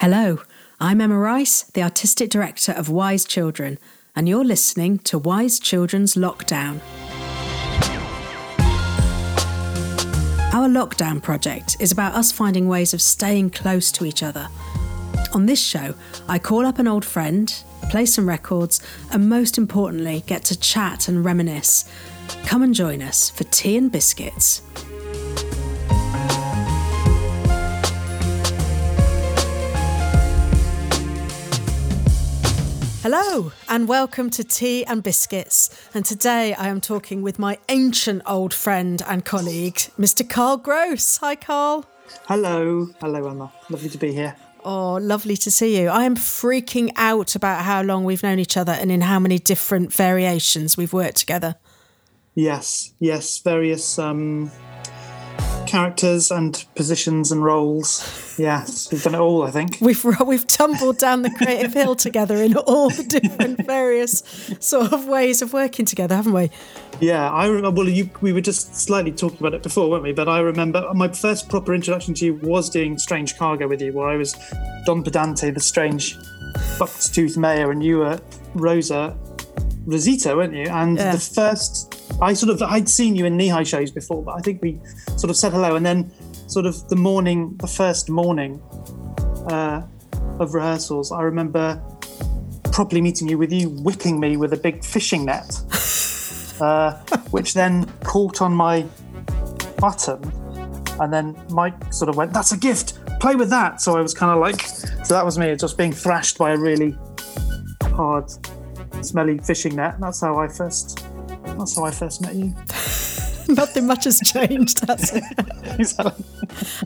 Hello, I'm Emma Rice, the Artistic Director of Wise Children, and you're listening to Wise Children's Lockdown. Our lockdown project is about us finding ways of staying close to each other. On this show, I call up an old friend, play some records, and most importantly, get to chat and reminisce. Come and join us for tea and biscuits. Hello, and welcome to Tea and Biscuits. And today I am talking with my ancient old friend and colleague, Mr. Carl Grose. Hi, Carl. Hello. Hello, Emma. Lovely to be here. Oh, lovely to see you. I am freaking out about how long we've known each other and in how many different variations we've worked together. Yes, yes, various um, characters and positions and roles. Yes, we've done it all. I think we've we've tumbled down the creative hill together in all the different various sort of ways of working together, haven't we? Yeah, I remember. Well, you, we were just slightly talking about it before, weren't we? But I remember my first proper introduction to you was doing Strange Cargo with you, where I was Don Pedante, the strange buck's tooth mayor, and you were Rosa Rosita, weren't you? And yeah. the first, I sort of, I'd seen you in Kneehigh shows before, but I think we sort of said hello. And then, sort of, the morning, the first morning uh, of rehearsals, I remember properly meeting you with you whipping me with a big fishing net, uh, which then caught on my button. And then Mike sort of went, That's a gift, play with that. So I was kind of like, so that was me, just being thrashed by a really hard smelly fishing net. And That's how I first. That's how I first met you. Nothing much has changed, has it? exactly.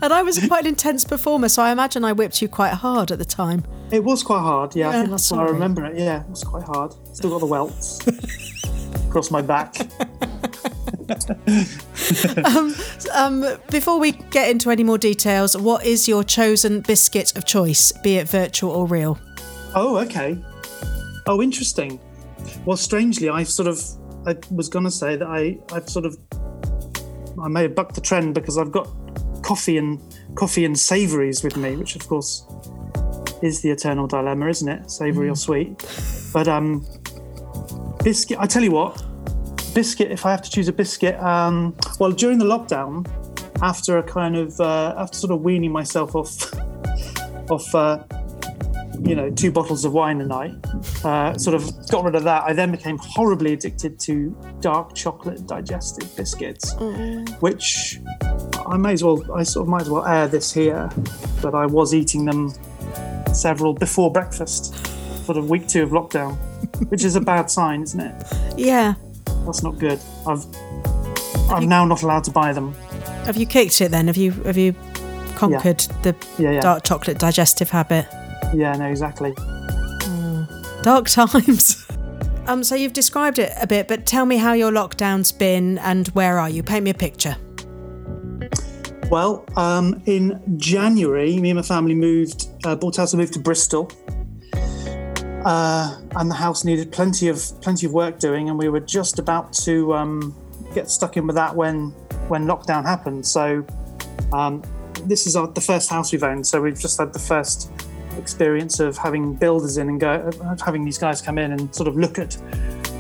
And I was quite an intense performer, so I imagine I whipped you quite hard at the time. It was quite hard, yeah. yeah I think that's sorry. I remember it. Yeah, it was quite hard. Still got the welts across my back. um, um, before we get into any more details, what is your chosen biscuit of choice, be it virtual or real? Oh, okay. Oh, interesting. Well, strangely, I sort of I was going to say that I I've sort of I may have bucked the trend because I've got coffee and coffee and savouries with me, which of course is the eternal dilemma, isn't it? Savoury mm. or sweet. But um, biscuit. I tell you what, biscuit. If I have to choose a biscuit, um, well, during the lockdown, after a kind of uh, after sort of weaning myself off off uh, you know, two bottles of wine a night. Uh, sort of got rid of that. I then became horribly addicted to dark chocolate digestive biscuits, mm. which I may as well, I sort of might as well air this here, but I was eating them several before breakfast, sort of week two of lockdown, which is a bad sign, isn't it? Yeah. That's not good. I've, I'm now not allowed to buy them. Have you kicked it then? Have you, have you conquered yeah. the yeah, yeah. dark chocolate digestive habit? Yeah, no, exactly. Mm. Dark times. um, so you've described it a bit, but tell me how your lockdown's been and where are you? Paint me a picture. Well, um, in January, me and my family moved, uh, bought a house and moved to Bristol. Uh, and the house needed plenty of plenty of work doing, and we were just about to um, get stuck in with that when when lockdown happened. So um, this is our, the first house we've owned, so we've just had the first experience of having builders in and go having these guys come in and sort of look at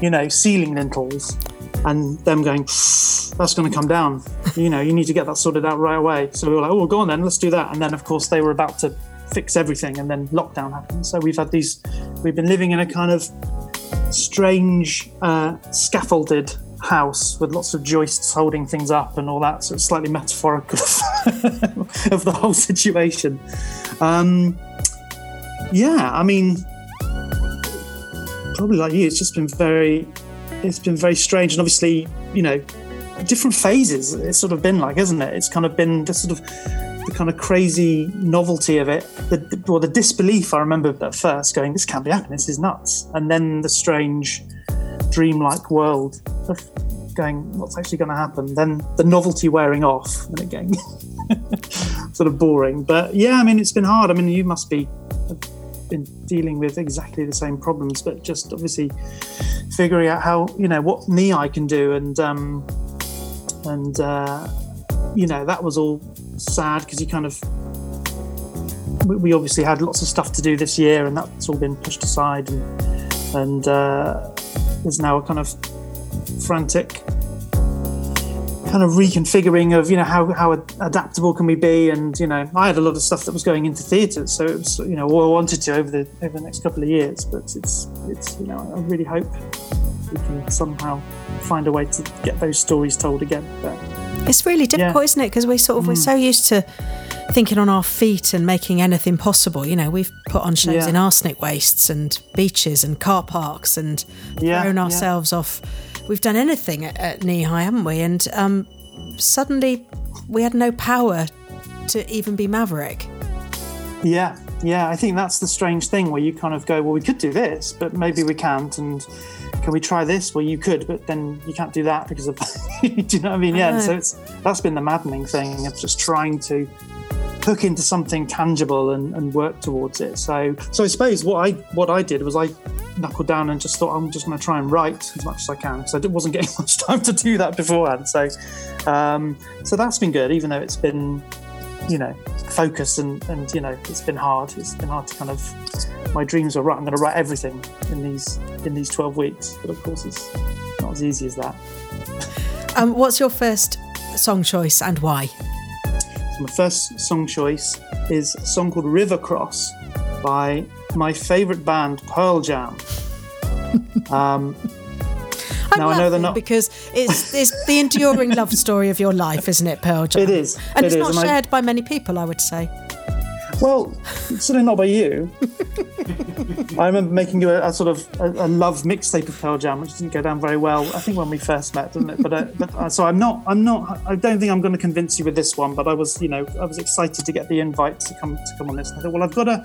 you know ceiling lintels and them going that's going to come down. You know you need to get that sorted out right away. So we were like oh go on then let's do that. And then of course they were about to fix everything and then lockdown happened. So we've had these we've been living in a kind of strange uh, scaffolded house with lots of joists holding things up and all that so it's slightly metaphorical of the whole situation. Um, yeah, I mean, probably like you, it's just been very, it's been very strange, and obviously, you know, different phases. It's sort of been like, isn't it? It's kind of been the sort of the kind of crazy novelty of it, the or the disbelief. I remember at first going, "This can't be happening. This is nuts," and then the strange, dreamlike world of going, "What's actually going to happen?" Then the novelty wearing off, and getting sort of boring. But yeah, I mean, it's been hard. I mean, you must be been dealing with exactly the same problems, but just obviously figuring out how you know what knee I can do, and um, and uh, you know that was all sad because you kind of we, we, obviously had lots of stuff to do this year, and that's all been pushed aside, and and uh, there's now a kind of frantic kind of reconfiguring of you know how how adaptable can we be and you know I had a lot of stuff that was going into theatres so it was you know all I wanted to over the over the next couple of years but it's it's you know I really hope we can somehow find a way to get those stories told again but it's really difficult yeah. isn't it because we sort of mm. we're so used to thinking on our feet and making anything possible you know we've put on shows yeah. in arsenic wastes and beaches and car parks and yeah, thrown ourselves off we've done anything at, at Kneehigh, haven't we? And um, suddenly we had no power to even be Maverick. Yeah, yeah. I think that's the strange thing where you kind of go, well, we could do this, but maybe we can't. And can we try this? Well, you could, but then you can't do that because of. do you know what I mean? Yeah. I so it's that's been the maddening thing of just trying to hook into something tangible and, and work towards it. So, so I suppose what I what I did was I knuckled down and just thought I'm just going to try and write as much as I can. So I wasn't getting much time to do that beforehand. So, um, so that's been good, even though it's been, you know, focus and and you know it's been hard. It's been hard to kind of. My dreams were right. I'm going to write everything in these in these 12 weeks, but of course it's not as easy as that. Um, what's your first song choice and why? So my first song choice is a song called River Cross by my favourite band, Pearl Jam. Um, I'm now I know they're not because it's, it's the enduring love story of your life, isn't it, Pearl Jam? It is, and it it's is. not and shared I... by many people, I would say. Well, certainly not by you. I remember making you a, a sort of a, a, love mixtape of Pearl Jam, which didn't go down very well. I think when we first met, didn't it? But, uh, but uh, so I'm not. I'm not. I don't think I'm going to convince you with this one. But I was, you know, I was excited to get the invite to come to come on this. And I thought, well, I've got to.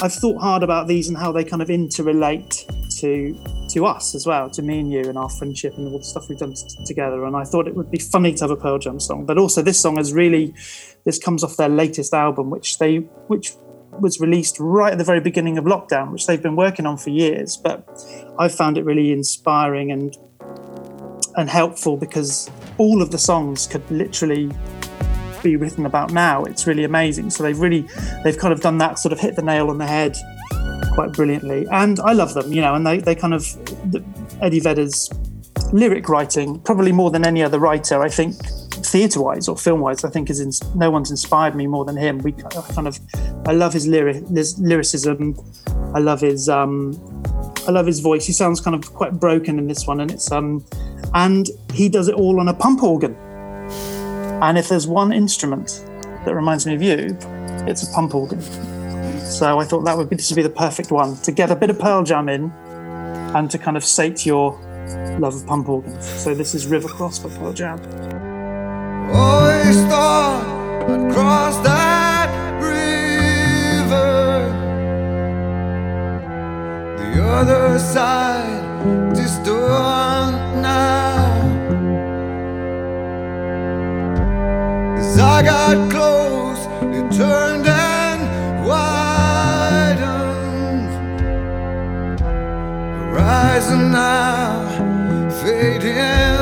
I've thought hard about these and how they kind of interrelate to to us as well, to me and you and our friendship and all the stuff we've done t- together. And I thought it would be funny to have a Pearl Jam song, but also this song is really this comes off their latest album, which they which was released right at the very beginning of lockdown, which they've been working on for years. But I found it really inspiring and and helpful because all of the songs could literally be written about now. It's really amazing. So they've really they've kind of done that sort of hit the nail on the head quite brilliantly. And I love them, you know, and they, they kind of Eddie Vedder's lyric writing, probably more than any other writer, I think theatre wise or film wise, I think is in, no one's inspired me more than him. We kind of, I love his his lyricism. I love his, um, I love his voice. He sounds kind of quite broken in this one, and it's um, and he does it all on a pump organ. And if there's one instrument that reminds me of you, it's a pump organ. So I thought that would be this would be the perfect one to get a bit of Pearl Jam in, and to kind of sate your love of pump organs. So this is River Cross by Pearl Jam. Always thought that river. The other side, now. As I got close, it turned Horizon now, fading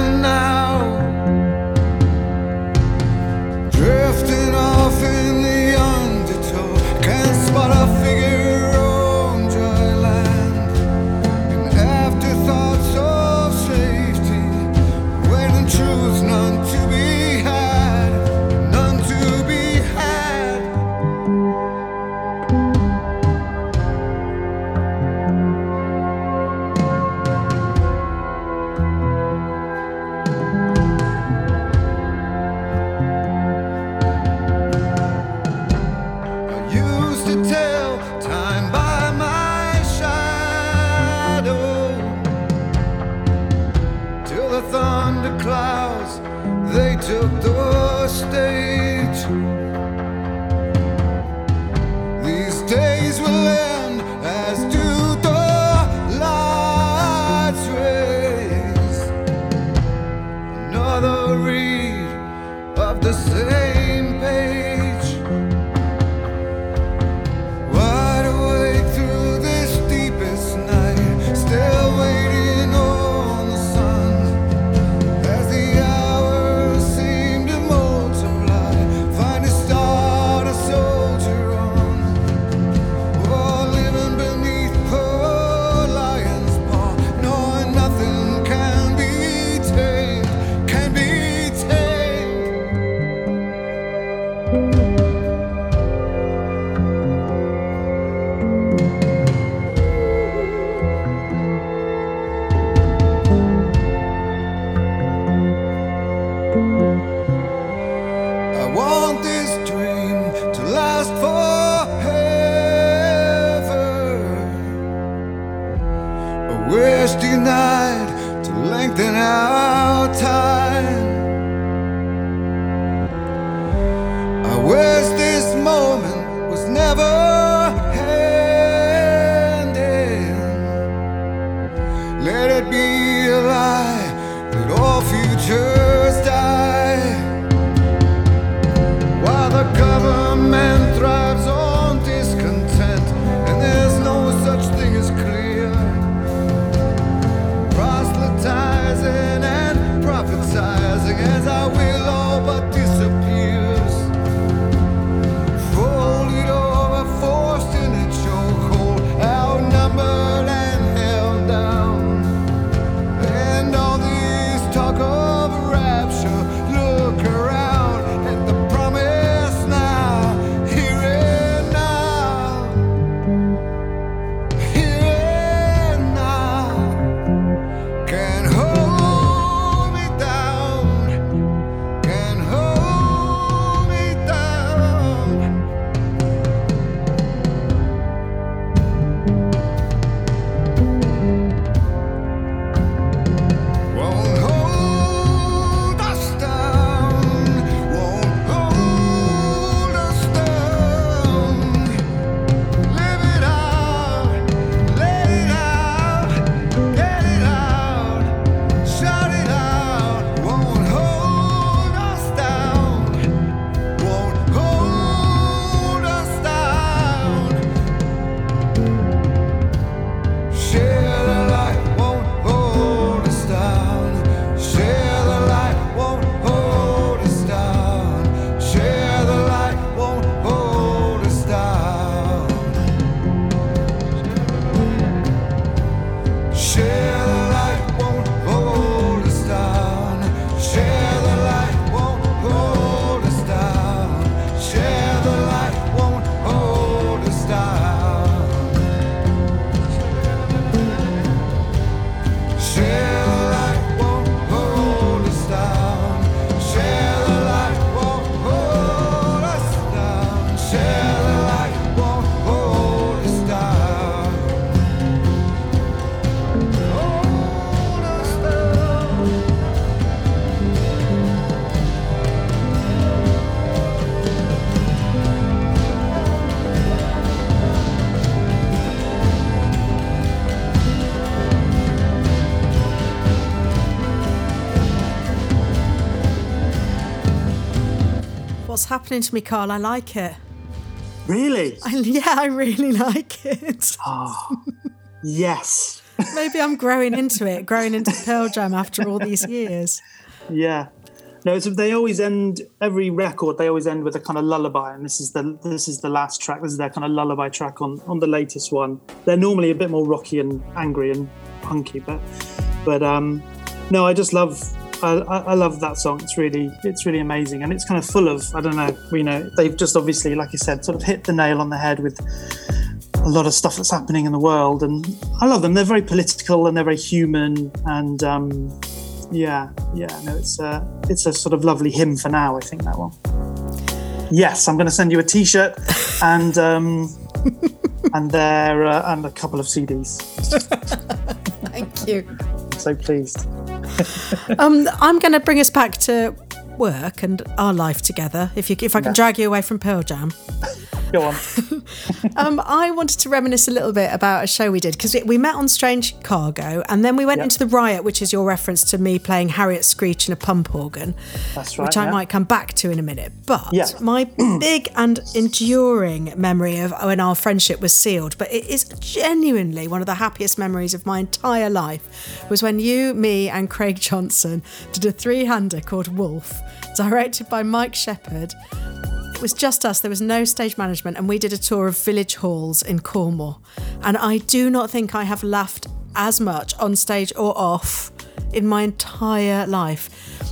happening to me, Carl? I like it. Really? I, yeah, I really like it. Yes. Maybe I'm growing into it, growing into Pearl Jam after all these years. Yeah. No, they always end every record. They always end with a kind of lullaby, and this is the this is the last track. This is their kind of lullaby track on on the latest one. They're normally a bit more rocky and angry and punky, but but um, no, I just love I, I I love that song. It's really it's really amazing, and it's kind of full of I don't know. You know, they've just obviously, like you said, sort of hit the nail on the head with a lot of stuff that's happening in the world, and I love them. They're very political and they're very human, and um, yeah, yeah, no, it's a it's a sort of lovely hymn for now. I think that one. Yes, I'm going to send you a T-shirt and um, and there uh, and a couple of CDs. Thank you. I'm so pleased. Um, I'm going to bring us back to work and our life together. If you, if I can Yeah. drag you away from Pearl Jam, Go on. um, I wanted to reminisce a little bit about a show we did because we met on Strange Cargo, and then we went Yeah. into the Riot, which is your reference to me playing Harriet Screech in a pump organ. That's right. which I yeah. might come back to in a minute. But Yeah. my big and enduring memory of when our friendship was sealed, but it is genuinely one of the happiest memories of my entire life, was when you, me, and Craig Johnson did a three-hander called Wolf, directed by Mike Shepherd. It was just us. There was no stage management, and we did a tour of village halls in Cornwall. And I do not think I have laughed as much on stage or off in my entire life.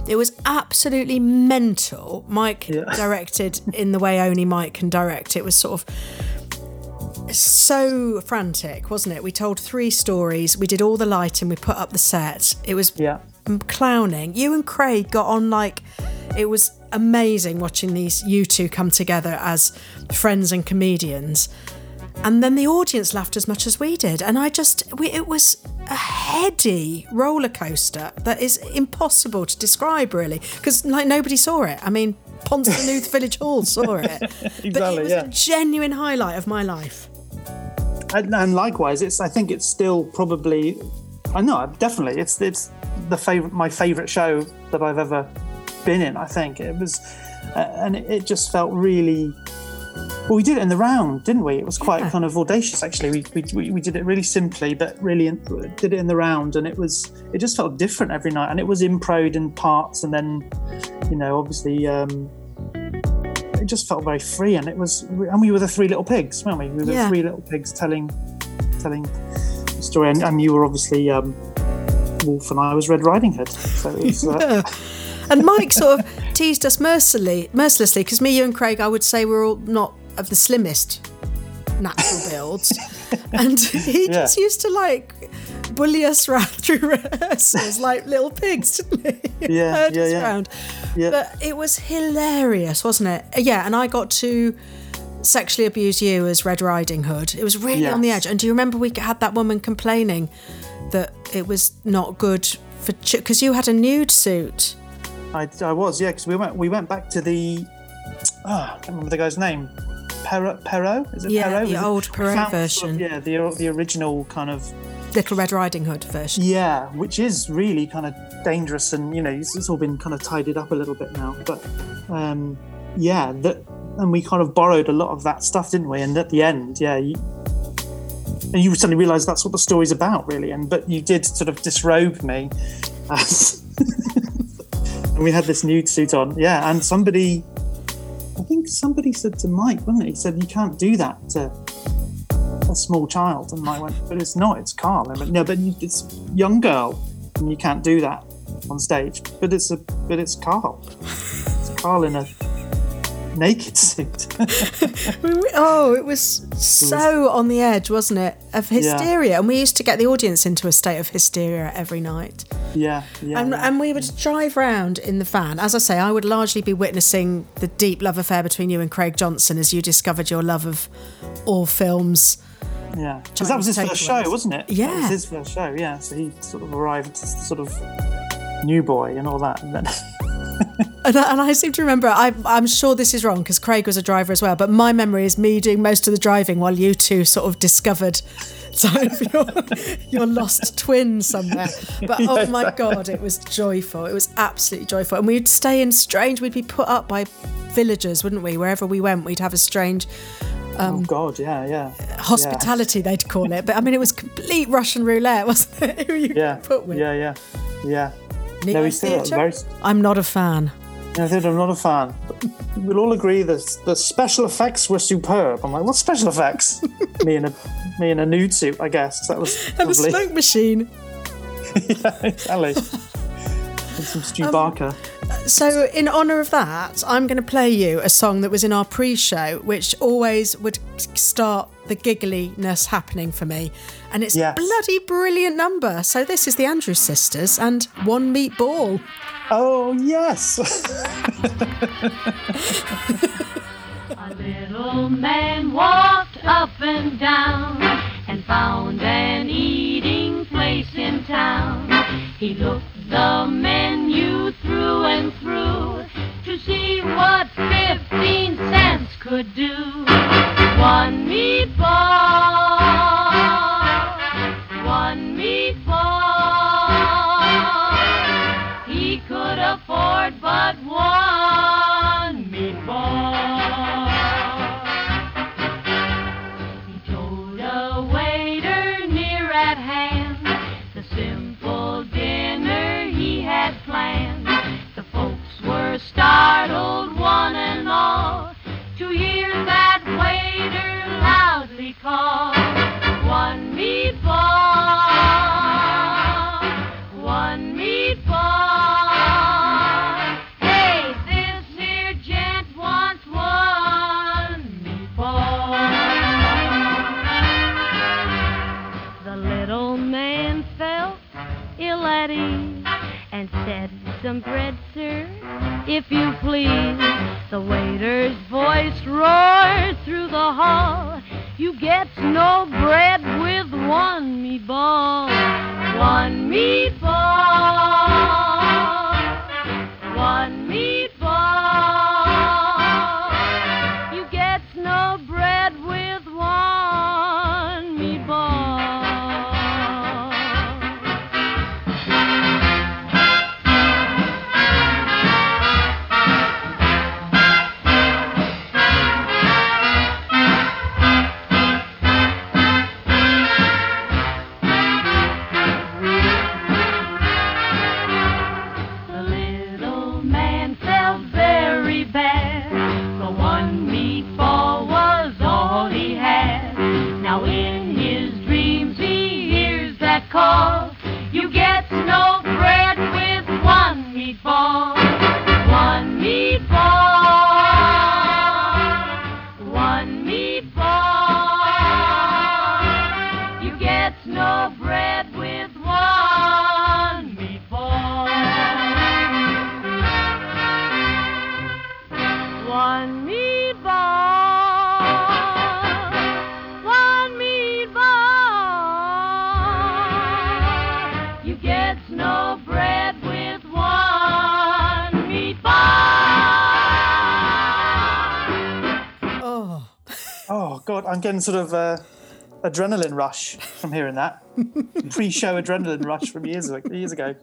It was absolutely mental. Mike Yeah. directed in the way only Mike can direct. It was sort of so frantic, wasn't it? We told three stories. We did all the lighting. We put up the set. It was Yeah. clowning. You and Craig got on like it was amazing watching these you two come together as friends and comedians. and then the audience laughed as much as we did. And I just, we, it was a heady roller coaster that is impossible to describe, really, because like nobody saw it. I mean, Ponsanooth Village Hall saw it, but it was yeah. a genuine highlight of my life. and, and likewise, it's. I think it's still probably. I know, definitely. It's it's the favorite, my favorite show that I've ever been in. I think it was, uh, and it, it just felt really. Well, we did it in the round, didn't we? It was quite Yeah. kind of audacious, actually. We, we, we, did it really simply, but really in, did it in the round, and it was it just felt different every night, and it was improed in parts, and then, you know, obviously. Um, it just felt very free, and it was, and we were the three little pigs, weren't we? We were the three little pigs telling, telling the story, and, and you were obviously um, Wolf, and I was Red Riding Hood. So it was, uh, And Mike sort of teased us mercilessly, mercilessly, because me, you, and Craig, I would say we're all not of the slimmest natural builds, and he Yeah. just used to like bully us round through rehearsals like little pigs, didn't he? Yeah, Herd yeah, yeah. round. yeah, But it was hilarious, wasn't it? Uh, yeah, and I got to sexually abuse you as Red Riding Hood. It was really on the edge. And do you remember we had that woman complaining that it was not good for because you had a nude suit. I, I was, yeah, because we went we went back to the. Oh, I can't remember the guy's name. Perrault, Perrault? Is it Yeah, Perrault? the old found sort of- version. yeah, the the original kind of Little Red Riding Hood version. Yeah, which is really kind of dangerous, and you know, it's, it's all been kind of tidied up a little bit now. But um, yeah, that, and we kind of borrowed a lot of that stuff, didn't we? And at the end, yeah, you, and you suddenly realise that's what the story's about, really. And but you did sort of disrobe me, as, and we had this nude suit on, yeah. And somebody, I think somebody said to Mike, wasn't it? He said you can't do that to a small child, and I went, but it's not. It's Carl. I went, no, but it's young girl, and you can't do that on stage. But it's a, but it's Carl. It's Carl in a naked suit. Oh, it was so on the edge, wasn't it? Of hysteria. And we used to get the audience into a state of hysteria every night. yeah, yeah. And, yeah. and we would drive round in the van. As I say, I would largely be witnessing the deep love affair between you and Craig Johnson as you discovered your love of all films. Yeah, because that was his first show, wasn't it? that Yeah. was his first show. Yeah, so he sort of arrived as sort of new boy and all that, and then And I, and I seem to remember, I, I'm sure this is wrong because Craig was a driver as well, but my memory is me doing most of the driving while you two sort of discovered some of your, your lost twin somewhere. But oh my God, it was joyful. It was absolutely joyful. And we'd stay in strange, we'd be put up by villagers, wouldn't we? Wherever we went, we'd have a strange um, oh god, yeah, yeah, hospitality, they'd call it. But I mean, it was complete Russian roulette, wasn't it? Who you yeah, put with? yeah, yeah, yeah. We still Theatre? very. I'm not a fan. I think I'm not a fan. We'll all agree that the special effects were superb. I'm like, what special effects? me in a me in a nude suit, I guess. That was And a smoke machine. yeah, exactly. And some Stu Um, Barker. So, in honour of that, I'm going to play you a song that was in our pre show, which always would start the giggliness happening for me. And it's Yes. a bloody brilliant number. So, this is the Andrews Sisters and One Meat Ball. Oh yes. A little man walked up and down and found an eating place in town. He looked the menu through and through to see what 15 cents could do. One meatball, Some bread, sir, if you please. The waiter's voice roared through the hall. You get no bread with one meatball. One meatball. Getting sort of uh, adrenaline rush from hearing that. Pre-show adrenaline rush from years ago. Years ago.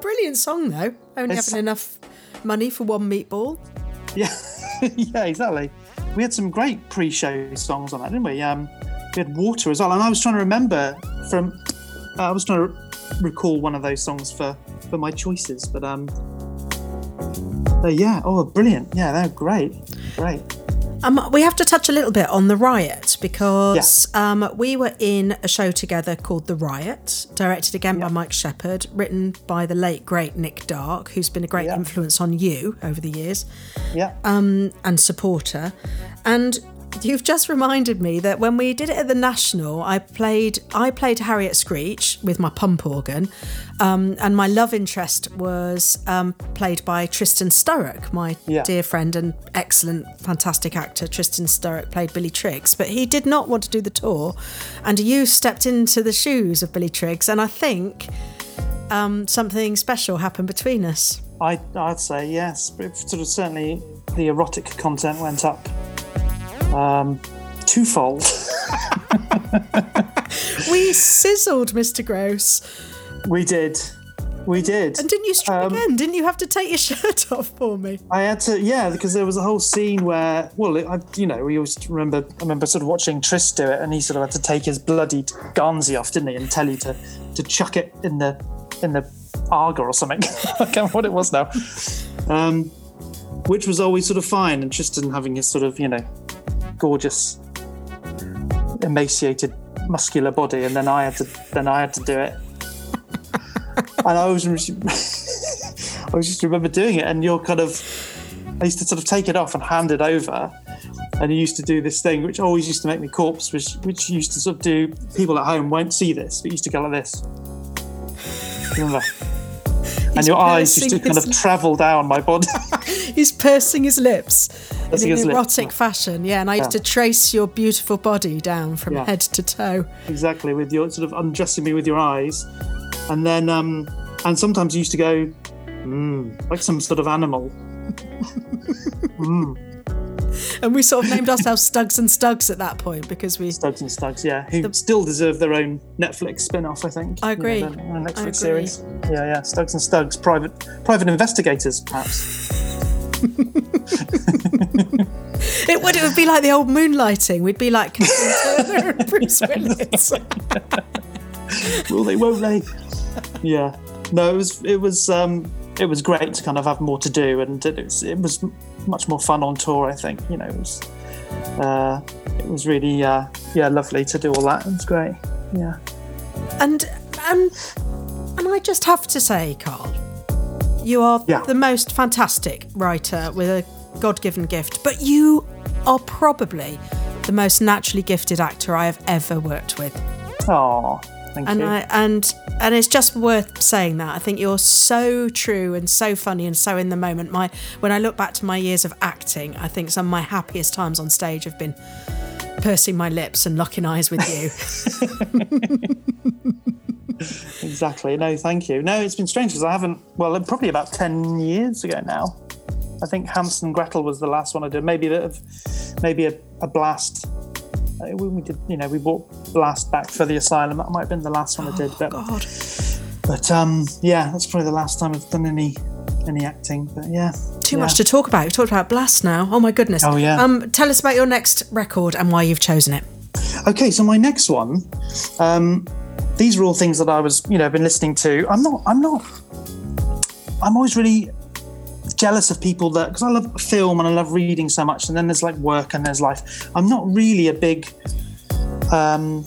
brilliant song though. Only It's- having enough money for one meatball. Yeah, yeah, exactly. We had some great pre-show songs on that, didn't we? Um, we had Water as well, and I was trying to remember from. Uh, I was trying to recall one of those songs for for my choices, but um. uh, yeah. Oh, brilliant! Yeah, they're great. Great. Um, we have to touch a little bit on the riot because um, we were in a show together called The Riot, directed again by Mike Shepherd, written by the late great Nick Darke, who's been a great Yeah. influence on you over the years Yeah. and supporter. And you've just reminded me that when we did it at the National, I played I played Harriet Screech with my pump organ, um, and my love interest was um, played by Tristan Sturrock, my Yeah. dear friend and excellent, fantastic actor. Tristan Sturrock played Billy Triggs, but he did not want to do the tour, and you stepped into the shoes of Billy Triggs, and I think um, something special happened between us. I, I'd say yes. But sort of certainly the erotic content went up um, twofold. We sizzled, Mr. Grose. we did. We did. And didn't you strip Um, again? Didn't you have to take your shirt off for me? I had to, yeah, because there was a whole scene where, well, I, you know, we always remember, I remember sort of watching Tris do it, and he sort of had to take his bloody Garnsey off, didn't he, and tell you to to chuck it in the in the Aga or something. I can't remember what it was now. Um, which was always sort of fine, and Tristan having his sort of, you know, gorgeous, emaciated, muscular body, and then I had to, then I had to do it. and I was. I just remember doing it, and you're kind of. I used to sort of take it off and hand it over, and he used to do this thing, which always used to make me corpse, which which used to sort of do. People at home won't see this, but used to go like this. Remember? and He's your eyes used to kind of travel down my body. He's pursing his lips In an erotic fashion. Yeah, and I used Yeah. to trace your beautiful body down from Yeah. head to toe. exactly, with your sort of undressing me with your eyes, and then um, and sometimes you used to go, mm, like some sort of animal. And we sort of named ourselves Stugs and Stugs at that point because we. Stugs and Stugs, yeah, who still deserve their own Netflix spin-off, I think. I You know, agree. their- their Netflix I agree. series. Yeah, yeah, Stugs and Stugs, private private investigators, perhaps. It would. It would be like the old moonlighting. We'd be like Kathleen Turner and Bruce Willis. Will they? Won't they? Yeah. No, it was it was um it was great to kind of have more to do, and it was it was much more fun on tour. I think you know it was uh it was really uh yeah lovely to do all that. It was great. Yeah. And and and I just have to say, Carl, you are Yeah. the most fantastic writer with a God-given gift, but you are probably the most naturally gifted actor I have ever worked with. Oh, thank And you. I and and it's just worth saying that. I think you're so true and so funny and so in the moment. My when I look back to my years of acting, I think some of my happiest times on stage have been pursing my lips and locking eyes with you. Exactly. No, thank you. No, it's been strange because I haven't. Well, probably about ten years ago now. I think Hansel and Gretel was the last one I did. Maybe a bit of, maybe a, a blast. Uh, We, we did, you know, we bought Blast back for the asylum. That might have been the last one I did. But, God. but um, yeah, that's probably the last time I've done any any acting. But yeah, Too yeah. much to talk about. We've talked about Blast now. Oh my goodness. Oh, yeah. Um, tell us about your next record and why you've chosen it. Okay, so my next one, um, these are all things that I was, you know, been listening to. I'm not, I'm not, I'm always really jealous of people that because I love film and I love reading so much, and then there's like work and there's life. I'm not really a big um,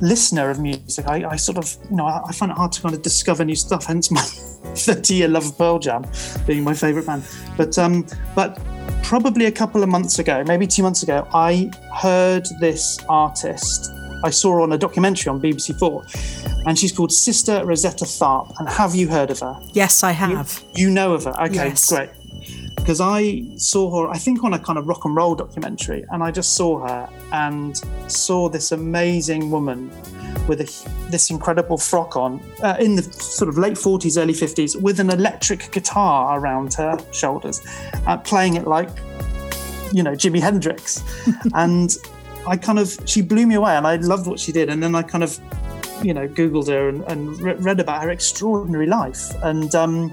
listener of music. I, I sort of, you know, I, I find it hard to kind of discover new stuff. Hence my 30 year love of Pearl Jam being my favourite band. But um, but probably a couple of months ago, maybe two months ago, I heard this artist. I saw on a documentary on BBC Four, and she's called Sister Rosetta Tharpe. And have you heard of her? Yes, I have. You know of her? Okay, Yes. great. Because I saw her, I think, on a kind of rock and roll documentary, and I just saw her and saw this amazing woman with a, this incredible frock on uh, in the sort of late 40s, early 50s, with an electric guitar around her shoulders, uh, playing it like, you know, Jimi Hendrix. and I kind of, she blew me away, and I loved what she did. And then I kind of, you know, Googled her and, and re- read about her extraordinary life. And, um,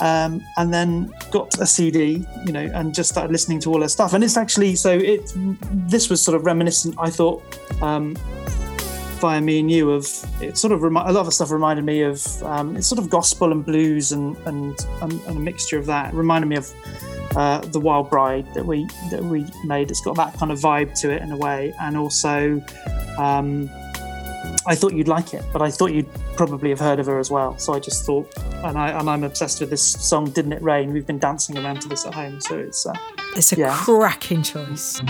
um, and then got a CD, you know, and just started listening to all her stuff. And it's actually so it. This was sort of reminiscent. I thought um, via me and you of it. Sort of remi- a lot of stuff reminded me of um, it's sort of gospel and blues and and, and, and a mixture of that. It reminded me of uh, the Wild Bride that we that we made. It's got that kind of vibe to it in a way, and also. Um, I thought you'd like it, but I thought you'd probably have heard of her as well. So I just thought, and I and I'm obsessed with this song, "Didn't It Rain?" We've been dancing around to this at home, so it's uh, It's a Yeah. cracking choice.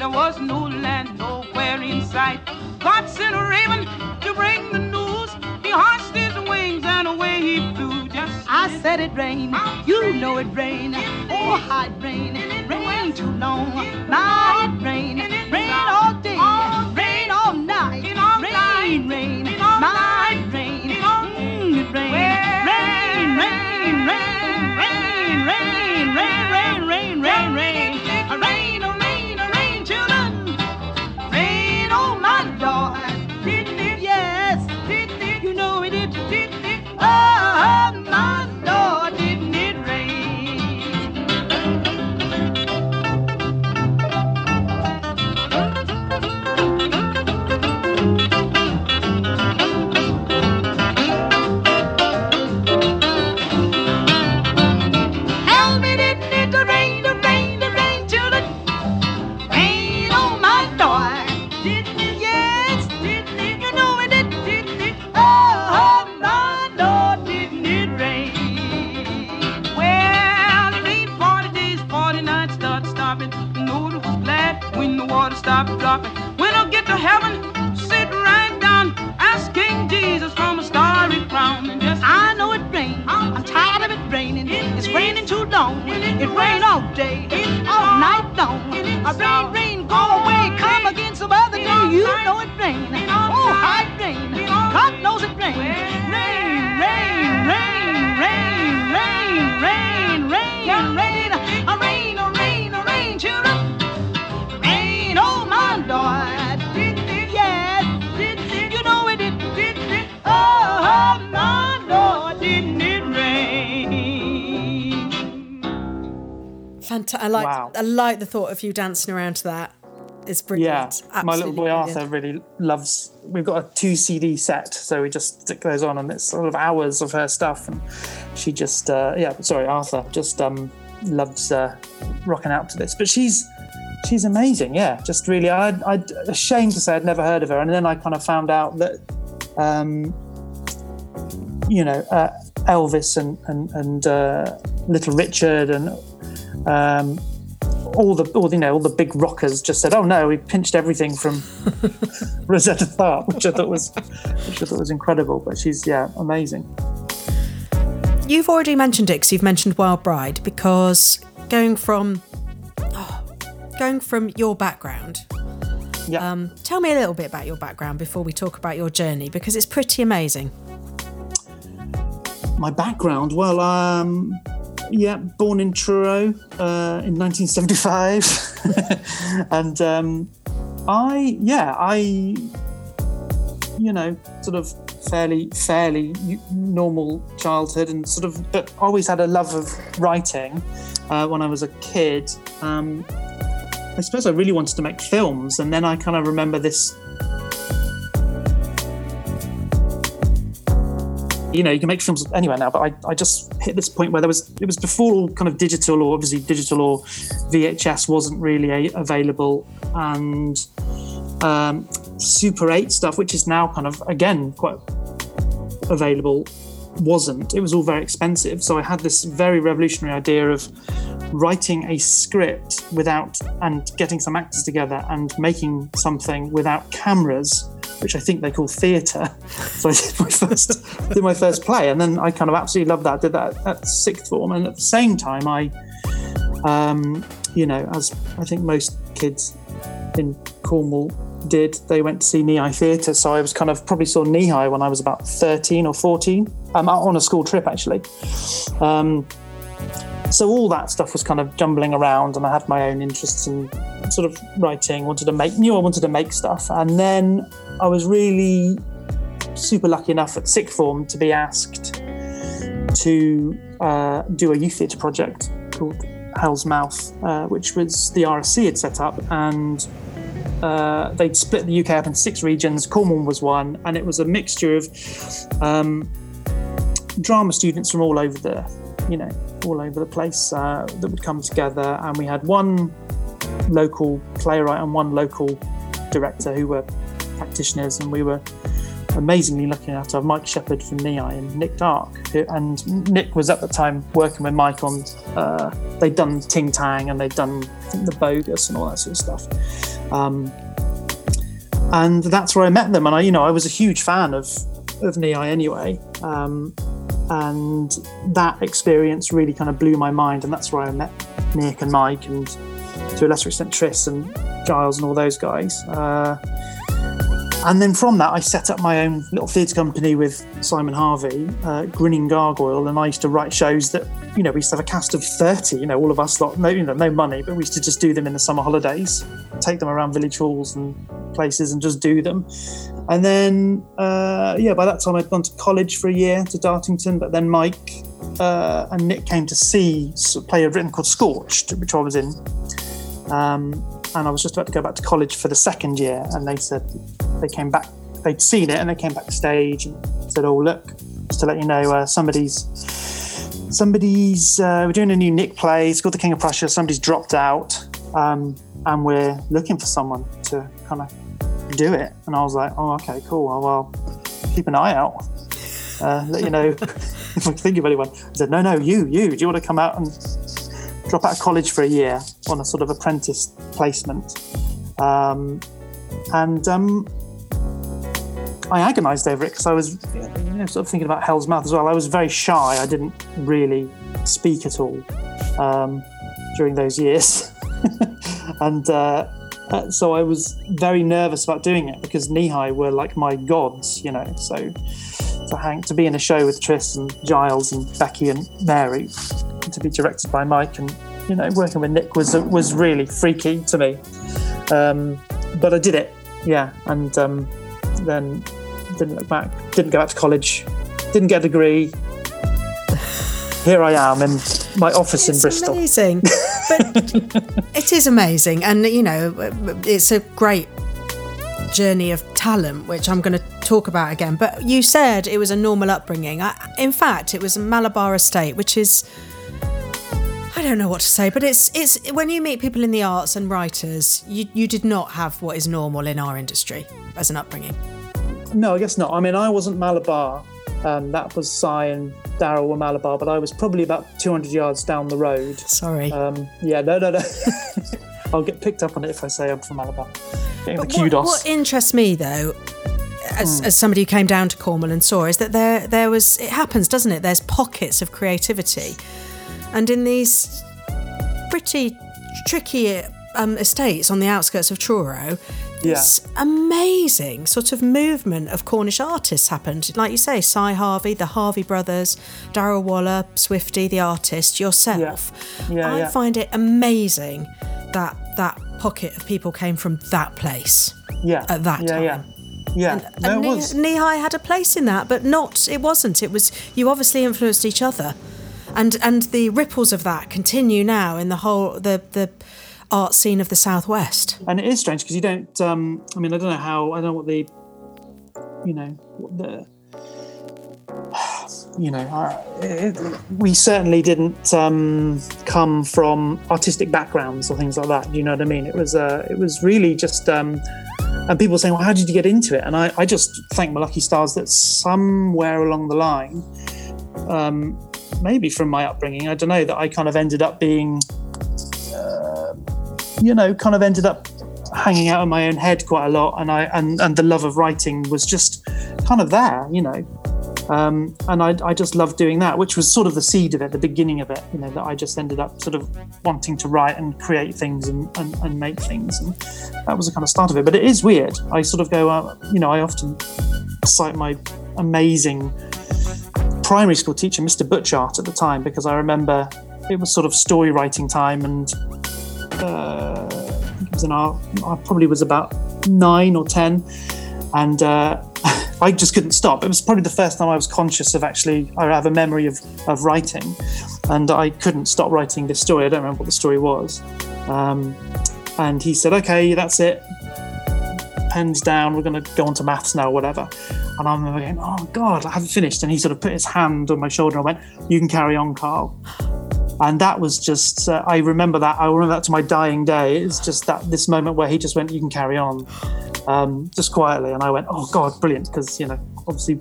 There was no land nowhere in sight. God sent a raven to bring the news. He hushed his wings and away he flew. Just I said it rained, you know it rained. Oh, how it rained, rained too long. Now it rained, rain all the thought of you dancing around to that. It's yeah. brilliant. My little boy Absolutely Arthur really loves. We've got a two CD set, so we just stick those on, and it's sort of hours of her stuff, and she just, uh, yeah. Sorry, Arthur, just um, loves uh, rocking out to this. But she's she's amazing. Yeah, just really. I I ashamed to say I'd never heard of her, and then I kind of found out that, um, you know, uh, Elvis and and and uh, Little Richard and. Um, all the, all, you know, all the big rockers just said, "Oh no, we pinched everything from Rosetta Tharpe," which I thought was, which I thought was incredible. But she's yeah, amazing. You've already mentioned it because you've mentioned Wild Bride because going from oh, going from your background. Yeah. Um, tell me a little bit about your background before we talk about your journey because it's pretty amazing. my background well um yeah born in truro uh, in 1975 and um i yeah i you know sort of fairly fairly normal childhood and sort of but always had a love of writing uh, when i was a kid. Um i suppose i really wanted to make films and then i kind of remember this you know you can make films anywhere now but I, I just hit this point where there was it was before kind of digital or obviously digital or vhs wasn't really a, available and um, super 8 stuff which is now kind of again quite available wasn't. It was all very expensive. So i had this very revolutionary idea of writing a script without and getting some actors together and making something without cameras which I think they call theatre. So I did my first did my first play, and then I kind of absolutely loved that. I did that at sixth form, and at the same time, I, um, you know, as I think most kids in Cornwall did, they went to see Knee Theatre. So I was kind of probably saw Kneehigh when I was about thirteen or fourteen, um, on a school trip actually. Um, so all that stuff was kind of jumbling around and i had my own interests in sort of writing wanted to make knew i wanted to make stuff. And then i was really super lucky enough at sixth form to be asked to uh, do a youth theatre project called hell's mouth uh, which was the rsc had set up. And uh, they'd split the uk up into six regions. Cornwall was one. And it was a mixture of um, drama students from all over the you know all over the place uh, that would come together. And we had one local playwright and one local director who were practitioners and we were amazingly lucky enough to have Mike Shepherd from Kneehigh and Nick Darke and Nick was at the time working with Mike on uh, they'd done Ting Tang and they'd done the Bogus and all that sort of stuff. Um, and that's where I met them. And I you know I was a huge fan of of Kneehigh anyway. Um, and that experience really kind of blew my mind and that's where i met nick and mike and to a lesser extent tris and giles and all those guys. Uh, and then from that i set up my own little theatre company with simon harvey uh, grinning gargoyle and i used to write shows that you know we used to have a cast of 30 you know all of us lot no you know no money but we used to just do them in the summer holidays take them around village halls and places and just do them and then, uh, yeah, by that time I'd gone to college for a year to Dartington, but then Mike uh, and Nick came to see a play I'd written called Scorched, which I was in. Um, and I was just about to go back to college for the second year, and they said they came back, they'd seen it, and they came backstage and said, "Oh, look, just to let you know, uh, somebody's." Somebody's uh, we're doing a new Nick play. It's called The King of Prussia. Somebody's dropped out, um, and we're looking for someone to kind of do it. And I was like, oh, okay, cool. Well, well keep an eye out. Uh, let you know if I think of anyone. I said, no, no, you, you. Do you want to come out and drop out of college for a year on a sort of apprentice placement? Um, and um, I agonised over it because I was you know, sort of thinking about Hell's Mouth as well. I was very shy. I didn't really speak at all um, during those years. and uh, uh, so I was very nervous about doing it because Kneehigh were like my gods, you know. So to hang to be in a show with Tris and Giles and Becky and Mary, to be directed by Mike and you know working with Nick was was really freaky to me. Um, but I did it, yeah, and um, then didn't look back. Didn't go back to college. Didn't get a degree. Here I am in my office in Bristol. amazing. But it is amazing. And, you know, it's a great journey of talent, which I'm going to talk about again. But you said it was a normal upbringing. I, in fact, it was a Malabar estate, which is. I I don't know what to say, but it's it's when you meet people in the arts and writers, you you did not have what is normal in our industry as an upbringing. No, I guess not. I mean, I wasn't Malabar. Um, that was Cy and Daryl were Malabar, but I was probably about 200 yards down the road. Sorry. Um, yeah, no, no, no. I'll get picked up on it if I say I'm from Malabar. Getting the But what, kudos. what interests me though, Hmm. as, as somebody who came down to Cornwall and saw, is that there there was it happens, doesn't it? There's pockets of creativity, and in these pretty tricky um, estates on the outskirts of Truro. Yeah. This amazing sort of movement of Cornish artists happened. Like you say, Cy Harvey, the Harvey brothers, Daryl Waller, Swifty, the artist, yourself. Yeah, Yeah, I yeah. find it amazing that that pocket of people came from that place yeah, at that time. Yeah, yeah. no, and it Ne- was. Had a place in that, but not. It wasn't. It was you obviously influenced each other, and and the ripples of that continue now in the whole the the art scene of the southwest. and it is strange because you don't um i mean i don't know how i don't know what the you know what the you know we certainly didn't um come from artistic backgrounds or things like that you know what i mean it was uh it was really just um and people saying well how did you get into it and i i just thank my lucky stars that somewhere along the line um maybe from my upbringing i don't know that i kind of ended up being you know, kind of ended up hanging out in my own head quite a lot, and I and and the love of writing was just kind of there, you know. Um, and I, I just loved doing that, which was sort of the seed of it, the beginning of it, you know, that I just ended up sort of wanting to write and create things and, and, and make things. And that was the kind of start of it. But it is weird. I sort of go, uh, you know, I often cite my amazing primary school teacher, Mr. Butchart, at the time, because I remember it was sort of story writing time and uh, I it was I probably was about nine or ten, and uh, I just couldn't stop. It was probably the first time I was conscious of actually, I have a memory of, of writing, and I couldn't stop writing this story. I don't remember what the story was. Um, and he said, "Okay, that's it. Pens down. We're going to go on to maths now, whatever." And I remember going, "Oh God, I haven't finished." And he sort of put his hand on my shoulder and went, "You can carry on, Carl." and that was just uh, i remember that i remember that to my dying day it's just that this moment where he just went you can carry on um, just quietly and i went oh god brilliant because you know obviously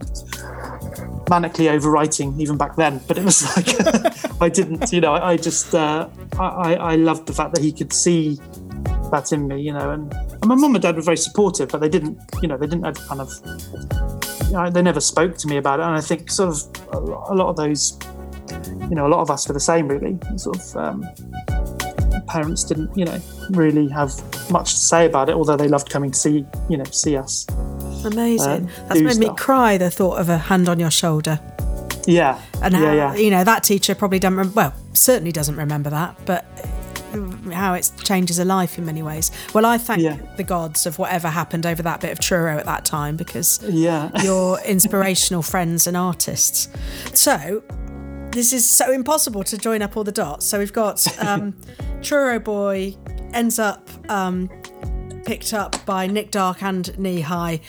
manically overwriting even back then but it was like i didn't you know i, I just uh, I, I I loved the fact that he could see that in me you know and, and my mum and dad were very supportive but they didn't you know they didn't ever kind of you know, they never spoke to me about it and i think sort of a lot of those you know, a lot of us were the same, really. Sort of um, parents didn't, you know, really have much to say about it, although they loved coming to see, you know, see us. Amazing. Uh, That's made me cry. The thought of a hand on your shoulder, Yeah, and how yeah, yeah, you know that teacher probably doesn't. Rem- well, certainly doesn't remember that, but how it changes a life in many ways. Well, I thank Yeah. the gods of whatever happened over that bit of Truro at that time because yeah. your inspirational friends and artists. So, this is so impossible to join up all the dots. So, we've got um, Truro Boy ends up um, picked up by Nick Darke and Kneehigh,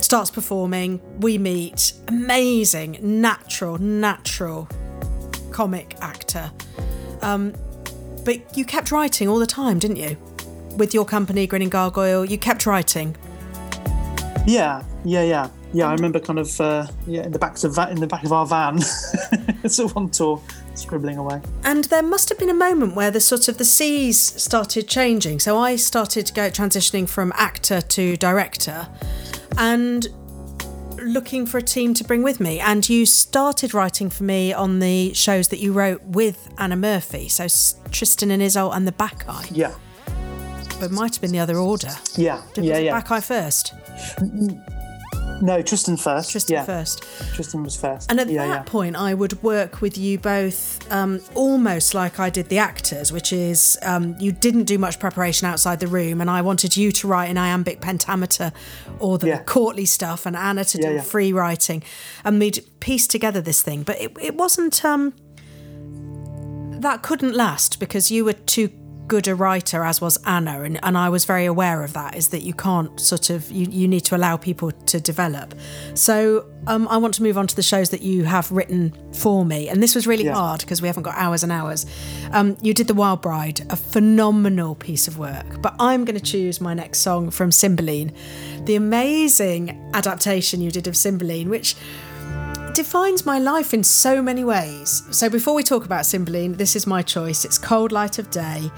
starts performing. We meet. Amazing, natural, natural comic actor. Um, but you kept writing all the time, didn't you? With your company, Grinning Gargoyle, you kept writing. Yeah, yeah, yeah, yeah. I remember kind of uh, yeah in the back of va- in the back of our van, it's a one tour, scribbling away. And there must have been a moment where the sort of the seas started changing. So I started to go transitioning from actor to director and looking for a team to bring with me. And you started writing for me on the shows that you wrote with Anna Murphy. So Tristan and Isolde and the Bacchae. Yeah, But it might have been the other order. yeah, Did yeah, yeah. Back Eye first? Mm, No, Tristan first. Tristan yeah, first. Tristan was first. And at yeah, that yeah. point, I would work with you both um, almost like I did the actors, which is um, you didn't do much preparation outside the room, and I wanted you to write in iambic pentameter or the courtly stuff, and Anna to do free writing, and we'd piece together this thing. But it, it wasn't. Um, that couldn't last because you were too good a writer as was Anna, and, and I was very aware of that, is that you can't sort of, you, you need to allow people to develop. So um, I want to move on to the shows that you have written for me. And this was really Yeah. hard because we haven't got hours and hours. Um, you did The Wild Bride, a phenomenal piece of work. But I'm going to choose my next song from Cymbeline, the amazing adaptation you did of Cymbeline, which defines my life in so many ways. So before we talk about Cymbeline, this is my choice. It's Cold Light of Day.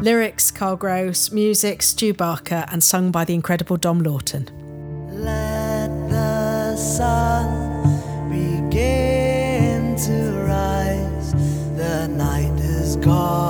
Lyrics, Carl Grose, music, Stu Barker, and sung by the incredible Dom Lawton. Let the sun begin to rise. The night is gone.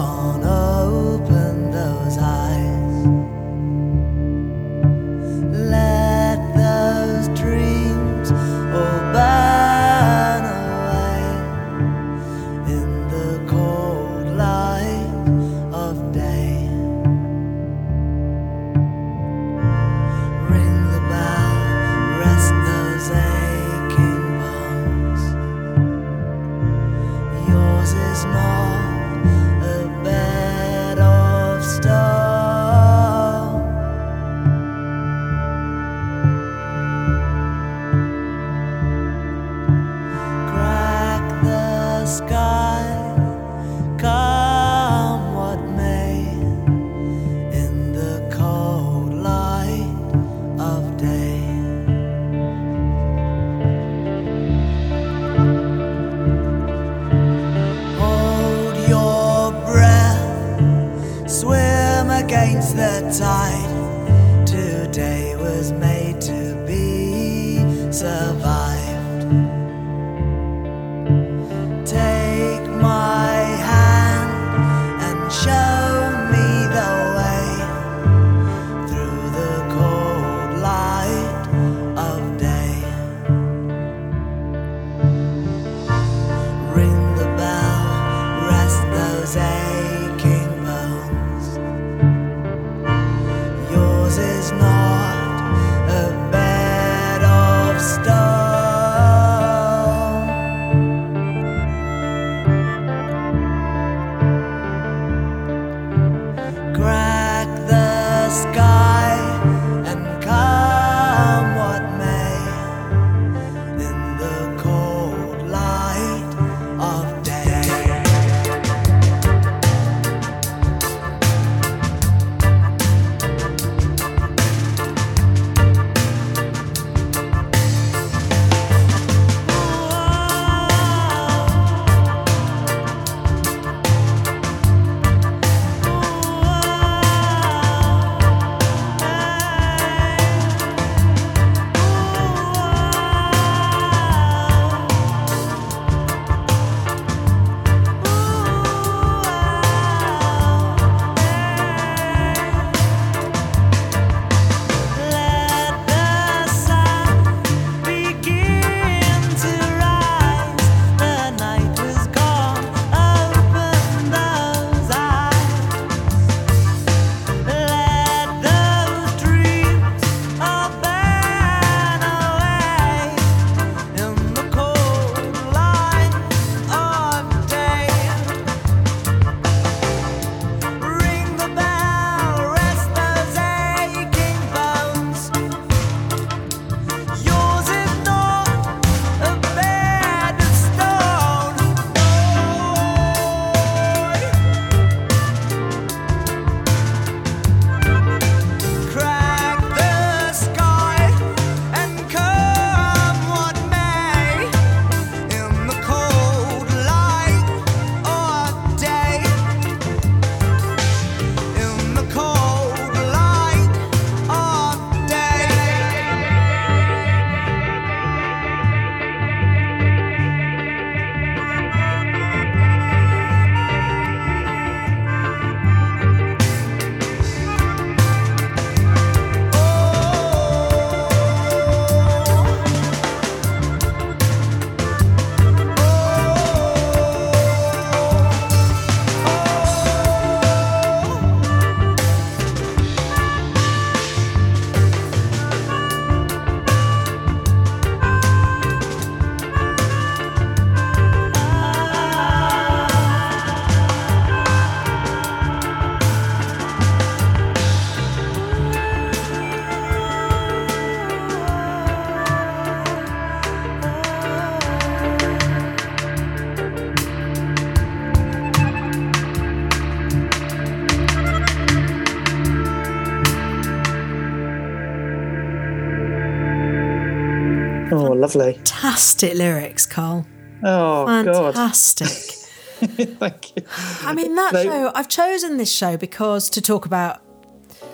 Lovely. Fantastic lyrics, Carl. Oh God. Fantastic. Thank you. I mean, that They- show, I've chosen this show because to talk about,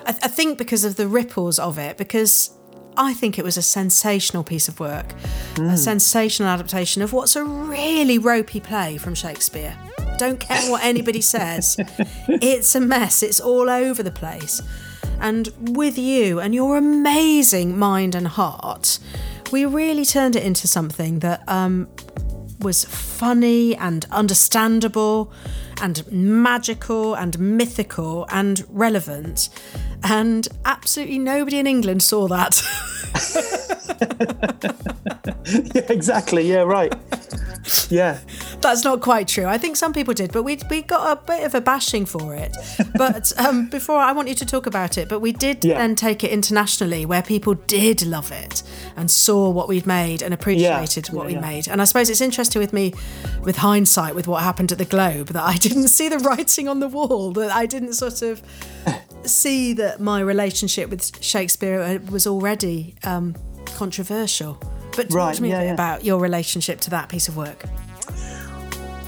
I, I think because of the ripples of it, because I think it was a sensational piece of work, Hmm. a sensational adaptation of what's a really ropey play from Shakespeare. Don't care what anybody says, it's a mess, it's all over the place. And with you and your amazing mind and heart, we really turned it into something that um, was funny and understandable and magical and mythical and relevant. And absolutely nobody in England saw that. Yeah, exactly. Yeah, right. Yeah. That's not quite true. I think some people did, but we we got a bit of a bashing for it. But um, before I want you to talk about it, but we did Yeah. then take it internationally, where people did love it and saw what we'd made and appreciated what Yeah, we yeah. made. And I suppose it's interesting with me, with hindsight, with what happened at the Globe, that I didn't see the writing on the wall. That I didn't sort of see that my relationship with Shakespeare uh, was already um, controversial. But talk Right, to me yeah, a bit yeah. about your relationship to that piece of work.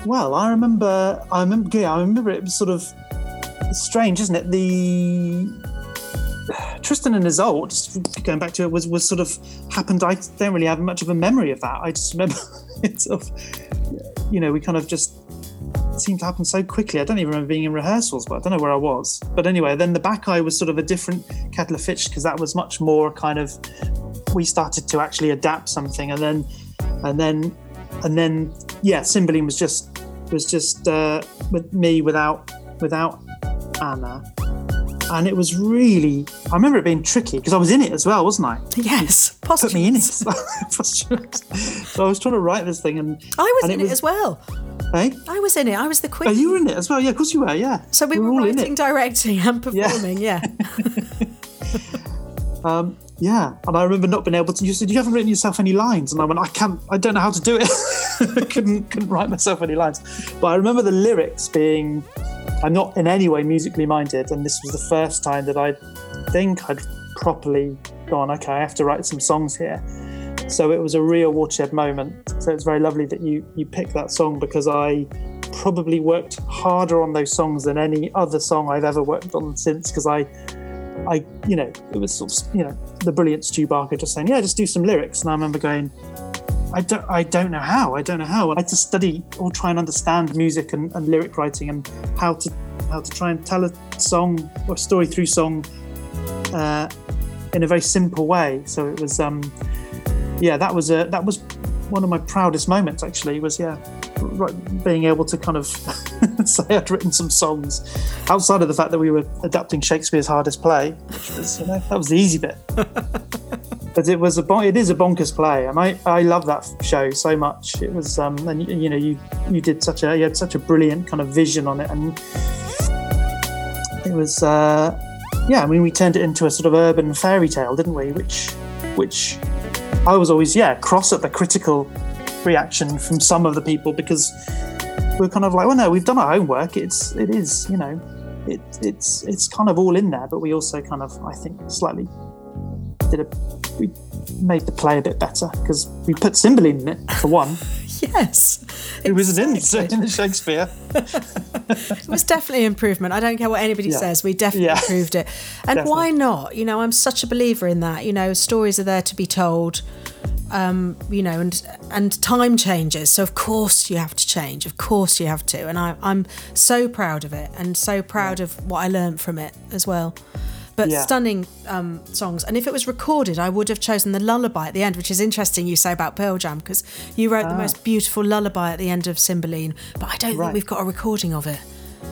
Well, I remember. I remember. Yeah, I remember it was sort of strange, isn't it? The Tristan and Isolde, just going back to it, was was sort of happened. I don't really have much of a memory of that. I just remember it sort of, you know, we kind of just it seemed to happen so quickly. I don't even remember being in rehearsals, but I don't know where I was. But anyway, then the Bacchae was sort of a different kettle of fish because that was much more kind of we started to actually adapt something, and then and then and then yeah, Cymbeline was just was just uh, with me without without Anna, and it was really I remember it being tricky because I was in it as well, wasn't I? Yes, Put me in it. so I was trying to write this thing, and I was and in it, was- as well. Hey, I was in it. I was the queen. oh, you were in it as well? Yeah, of course you were. Yeah. so we were, all in writing, it. directing, and performing. Yeah. Um, yeah, and I remember not being able to. You said you haven't written yourself any lines, and I went, I can't. I don't know how to do it. I couldn't couldn't write myself any lines. But I remember the lyrics being. I'm not in any way musically minded, and this was the first time that I think I'd properly gone. Okay, I have to write some songs here. So it was a real watershed moment. So it's very lovely that you you picked that song because I probably worked harder on those songs than any other song I've ever worked on since because I I, you know, it was sort of, you know, the brilliant Stu Barker just saying, yeah, just do some lyrics. And I remember going, I don't, I don't know how. I don't know how. I had to study or try and understand music and, and lyric writing and how to how to try and tell a song or a story through song uh, in a very simple way. So it was, um, yeah, that was a that was one of my proudest moments. Actually, was yeah, being able to kind of say I'd written some songs outside of the fact that we were adapting Shakespeare's hardest play, which was you know that was the easy bit. but it was a bon- it is a bonkers play, and I I love that show so much. It was um and you, you know you you did such a you had such a brilliant kind of vision on it, and it was uh yeah I mean we turned it into a sort of urban fairy tale, didn't we? Which which I was always yeah cross at the critical reaction from some of the people because we're kind of like, well, no, we've done our homework. It's it is you know, it it's it's kind of all in there, but we also kind of I think slightly did a we made the play a bit better because we put Cymbeline in it for one. yes. It was in Exactly. in the Shakespeare. It was definitely an improvement. I don't care what anybody Yeah. says. We definitely Yeah. improved it. And why not? You know, I'm such a believer in that. You know, stories are there to be told. Um, you know, and and time changes, so of course you have to change. Of course you have to, and I, I'm so proud of it, and so proud of what I learned from it as well. But Yeah. stunning um, songs, and if it was recorded, I would have chosen the lullaby at the end, which is interesting. You say about Pearl Jam because you wrote the most beautiful lullaby at the end of Cymbeline, but I don't think Ah. We've got a recording of it.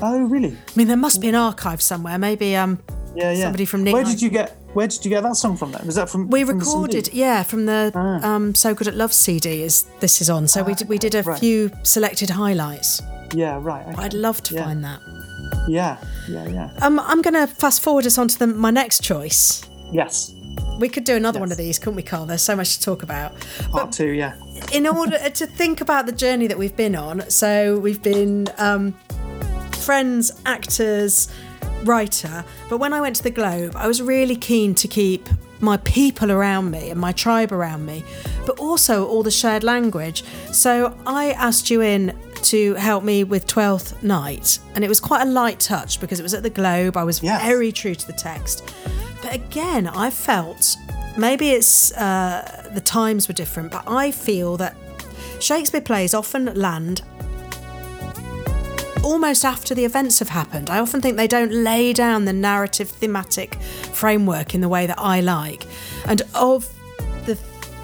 Oh really? I mean, there must be an archive somewhere. Maybe um, Yeah, yeah. Somebody from Nick Where did you get Where did you get that song from? Then was that from? we from recorded, yeah, from the Ah. um, So Good at Love CD. Is this is on? So we did, we did a right. few selected highlights. Yeah, right. okay. I'd love to Yeah. find that. Yeah, yeah, yeah. Um, I'm going to fast forward us on to the, my next choice. Yes. We could do another one of these, couldn't we, Carl? There's so much to talk about. Part two. Yeah. in order to think about the journey that we've been on, so we've been um, friends, actors, writer. But when I went to the Globe, I was really keen to keep my people around me and my tribe around me, but also all the shared language. So I asked you in to help me with Twelfth Night, and it was quite a light touch because it was at the Globe. I was Yes. very true to the text, but again, I felt maybe it's uh, the times were different, but I feel that Shakespeare plays often land almost after the events have happened. I often think they don't lay down the narrative thematic framework in the way that I like. And of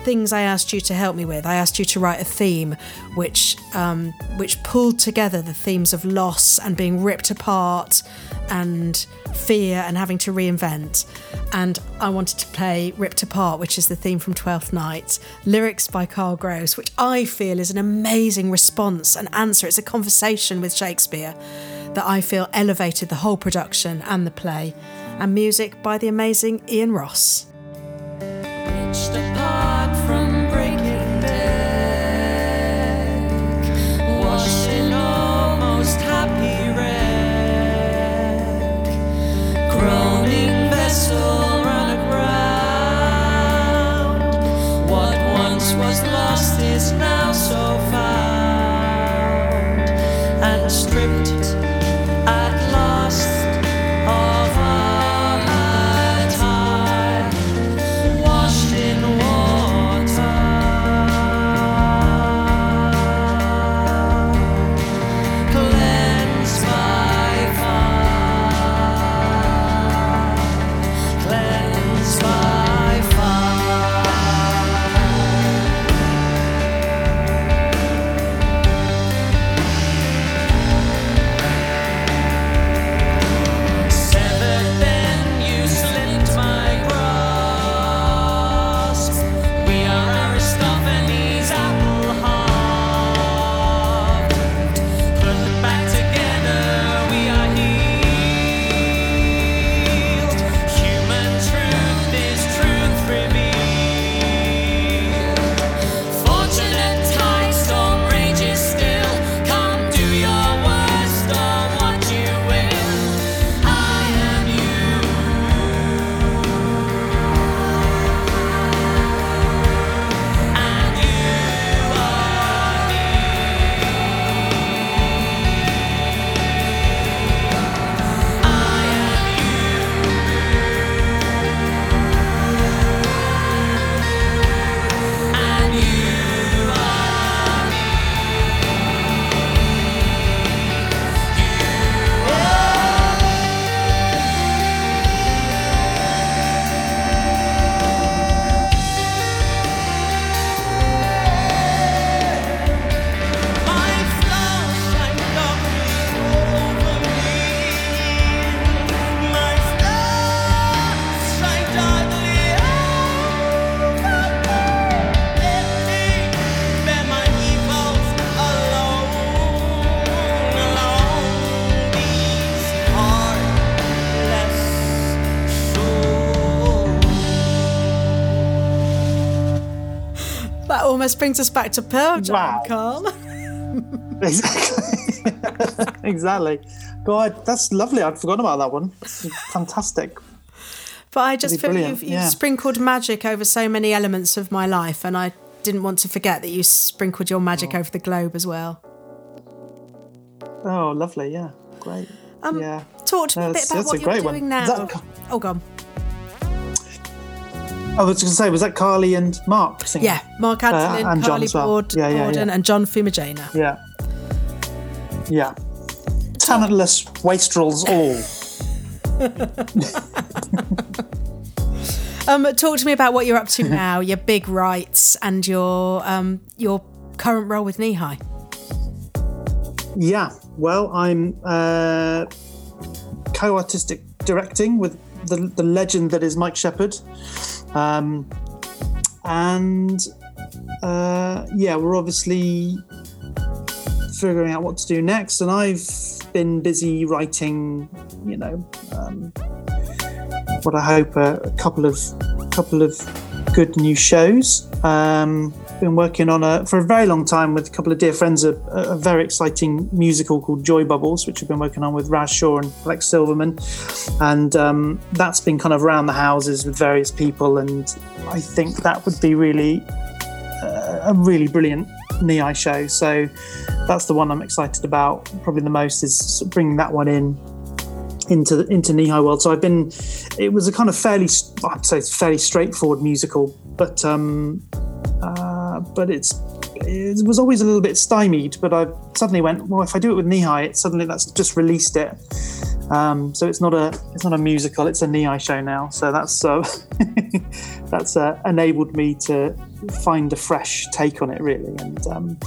things I asked you to help me with, I asked you to write a theme which um, which pulled together the themes of loss and being ripped apart and fear and having to reinvent. And I wanted to play Ripped Apart, which is the theme from Twelfth Night, lyrics by Carl Grose, which I feel is an amazing response and answer. It's a conversation with Shakespeare that I feel elevated the whole production and the play, and music by the amazing Ian Ross. Was lost is now so found and stripped almost brings us back to Pearl Jam, Wow. Carl. Exactly. exactly. God, that's lovely. I'd forgotten about that one. Fantastic. But I just feel brilliant, you've, you've yeah. sprinkled magic over so many elements of my life, and I didn't want to forget that you sprinkled your magic over the globe as well. Oh, lovely. Yeah. Great. Um, yeah. Talk to me a bit about what you're doing one. now. That oh, gone. I was going to say, was that Carly and Mark singing? Yeah, Mark Antolin, and John Carly well. Bord, Yeah, yeah, Bawden, yeah. and John Pfumojena. Yeah. Yeah. Talentless wastrels all. Um, talk to me about what you're up to now, your big rights, and your um, your current role with Kneehigh. Yeah, well, I'm uh, co-artistic directing with the, the legend that is Mike Shepherd, um, and uh, yeah, we're obviously figuring out what to do next. And I've been busy writing, you know, um, what I hope are a couple of couple of good new shows. Um, been working on a for a very long time with a couple of dear friends a, a very exciting musical called Joy Bubbles, which we've been working on with Raz Shaw and Alex Silverman, and um, that's been kind of around the houses with various people, and I think that would be really uh, a really brilliant Kneehigh show. So that's the one I'm excited about. Probably the most is bringing that one in into the, into Kneehigh World. So I've been. It was a kind of fairly, I'd say, fairly straightforward musical, but um, but it's it was always a little bit stymied. But I suddenly went, well, if I do it with Kneehigh, it suddenly that's just released it. Um, so it's not a it's not a musical; it's a Kneehigh show now. So that's uh, that's uh, enabled me to find a fresh take on it, really. And um,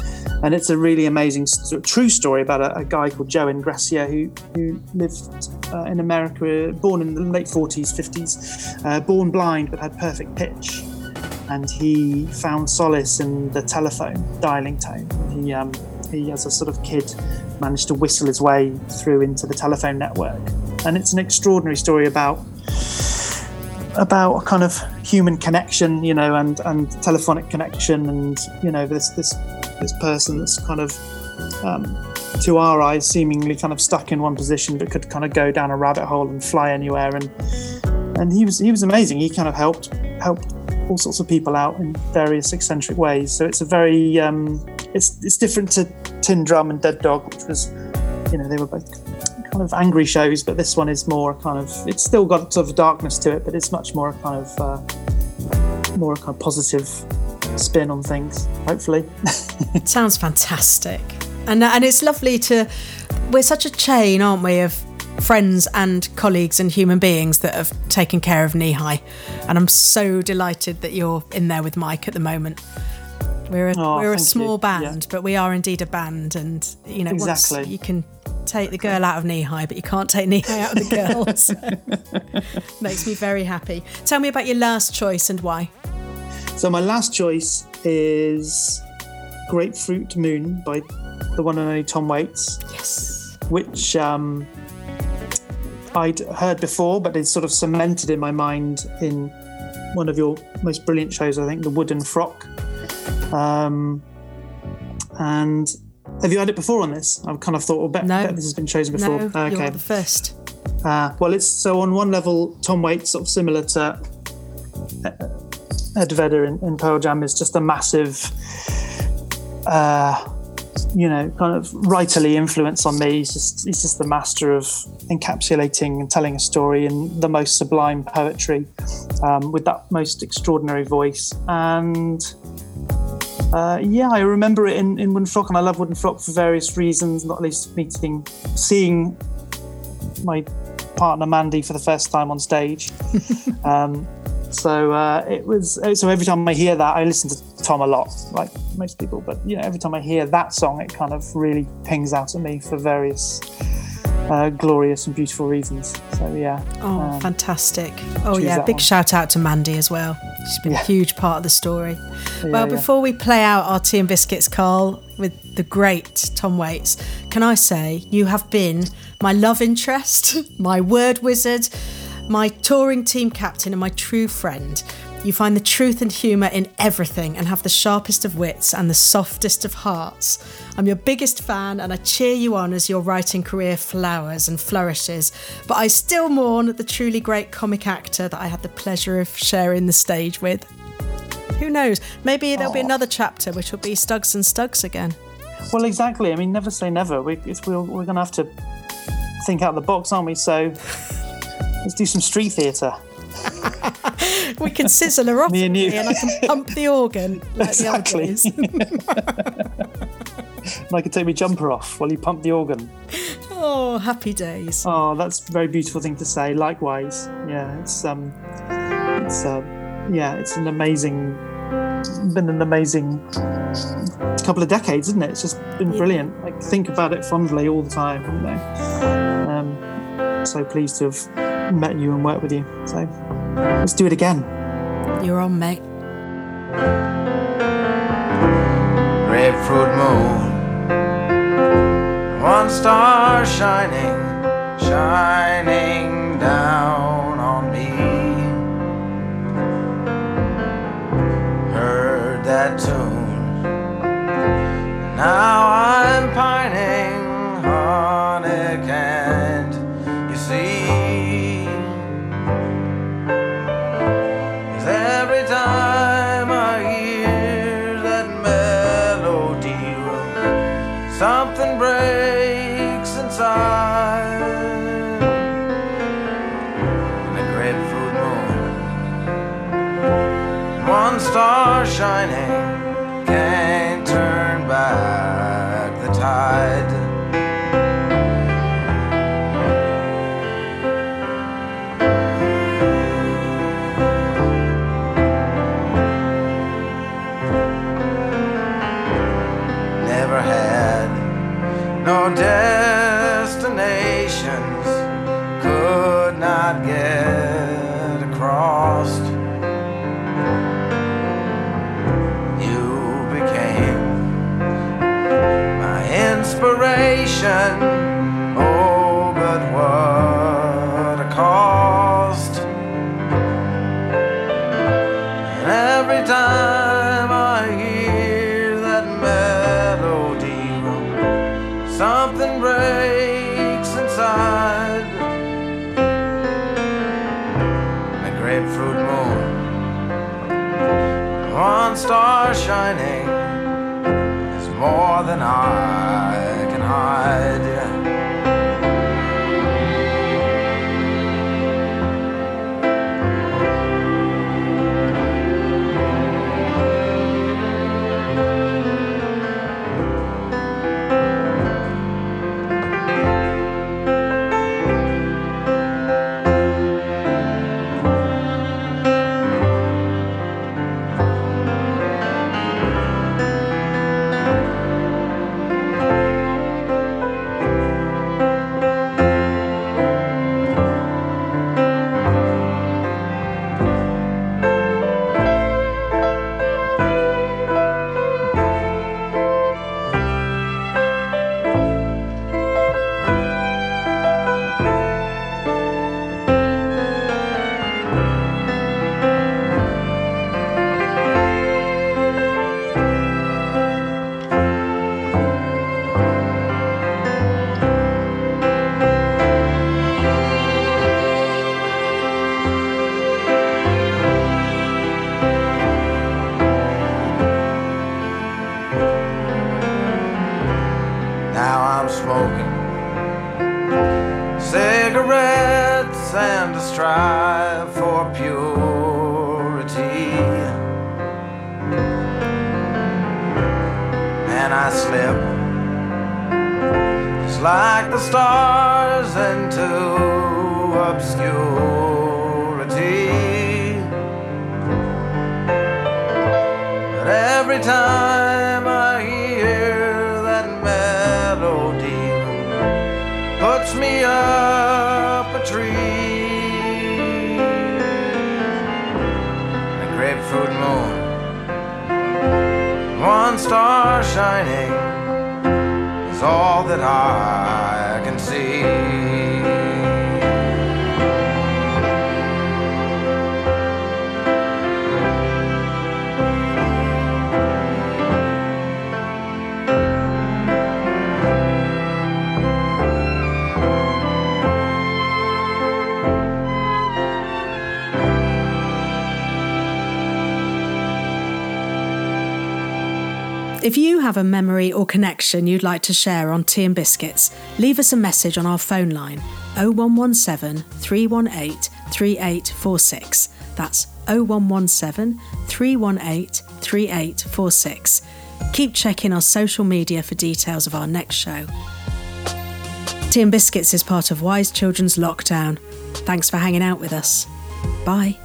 and it's a really amazing st- true story about a, a guy called Joe Engressia who who lived uh, in America, born in the late 40s, 50s, uh, born blind but had perfect pitch. And he found solace in the telephone dialing tone. He um, he, as a sort of kid, managed to whistle his way through into the telephone network. And it's an extraordinary story about about a kind of human connection, you know, and and telephonic connection, and you know this this this person that's kind of um, to our eyes seemingly kind of stuck in one position, but could kind of go down a rabbit hole and fly anywhere. And and he was he was amazing. He kind of helped helped all sorts of people out in various eccentric ways. So it's a very um, it's it's different to Tin Drum and Dead Dog, which was you know they were both kind of angry shows, but this one is more kind of it's still got sort of darkness to it, but it's much more kind of uh, more kind of positive spin on things. Hopefully, Sounds fantastic. And and it's lovely to we're such a chain, aren't we, of friends and colleagues and human beings that have taken care of Kneehigh. And I'm so delighted that you're in there with Mike at the moment. We're a, Oh, we're a small you. band, Yeah. but we are indeed a band. And you know, once Exactly. you can take the girl out of Kneehigh, but you can't take Kneehigh out of the girl. so makes me very happy. Tell me about your last choice and why. so my last choice is Grapefruit Moon by the one and only Tom Waits. Yes. which um, I'd heard before, but it's sort of cemented in my mind in one of your most brilliant shows, I think, The Wooden Frock. Um, and have you had it before on this? I've kind of thought, well, bet, No. bet this has been chosen before. No, okay. you're the first. Uh, well, it's so on one level, Tom Waits, sort of similar to uh, Ed Vedder in, in Pearl Jam, is just a massive, uh, you know, kind of writerly influence on me. He's just he's just the master of encapsulating and telling a story in the most sublime poetry, um, with that most extraordinary voice. And uh, yeah, I remember it in, in Wooden Frock, and I love Wooden Frock for various reasons, not least meeting, seeing my partner Mandy for the first time on stage. um, so uh, it was. So every time I hear that, I listen to Tom a lot, like most people. But you know, every time I hear that song, it kind of really pings out at me for various uh, glorious and beautiful reasons. So yeah. Oh, um, fantastic. Oh, yeah. Big one. shout out to Mandy as well. She's been Yeah. a huge part of the story. well, yeah. before we play out our tea and biscuits, Carl, with the great Tom Waits, can I say you have been my love interest, my word wizard, my touring team captain, and my true friend. You find the truth and humour in everything and have the sharpest of wits and the softest of hearts. I'm your biggest fan and I cheer you on as your writing career flowers and flourishes, but I still mourn the truly great comic actor that I had the pleasure of sharing the stage with. Who knows? Maybe there'll be another chapter which will be Stugs and Stugs again. Well, exactly. I mean, never say never. We, it's, we're, we're going to have to think out the box, aren't we? So let's do some street theatre. We can sizzle her off Me and you. and I can pump the organ like Exactly. And I can take my jumper off while you pump the organ. Oh, happy days. Oh, that's a very beautiful thing to say. Likewise, yeah, it's um, it's uh, yeah, it's an amazing, been an amazing couple of decades, isn't it? It's just been brilliant. Like think about it fondly all the time, you know. Um, so pleased to have met you and worked with you. So let's do it again. You're on, mate. Grapefruit moon, one star shining, shining down on me. Heard that tune, now I'm pining. Star shining can't turn back the tide. Strive for purity. And I slip just like the stars into obscurity. But every time star shining, is all that I can see. If you have a memory or connection you'd like to share on Tea and Biscuits, leave us a message on our phone line 0117 318 3846. That's 0117 318 3846. Keep checking our social media for details of our next show. Tea and Biscuits is part of Wise Children's Lockdown. Thanks for hanging out with us. Bye.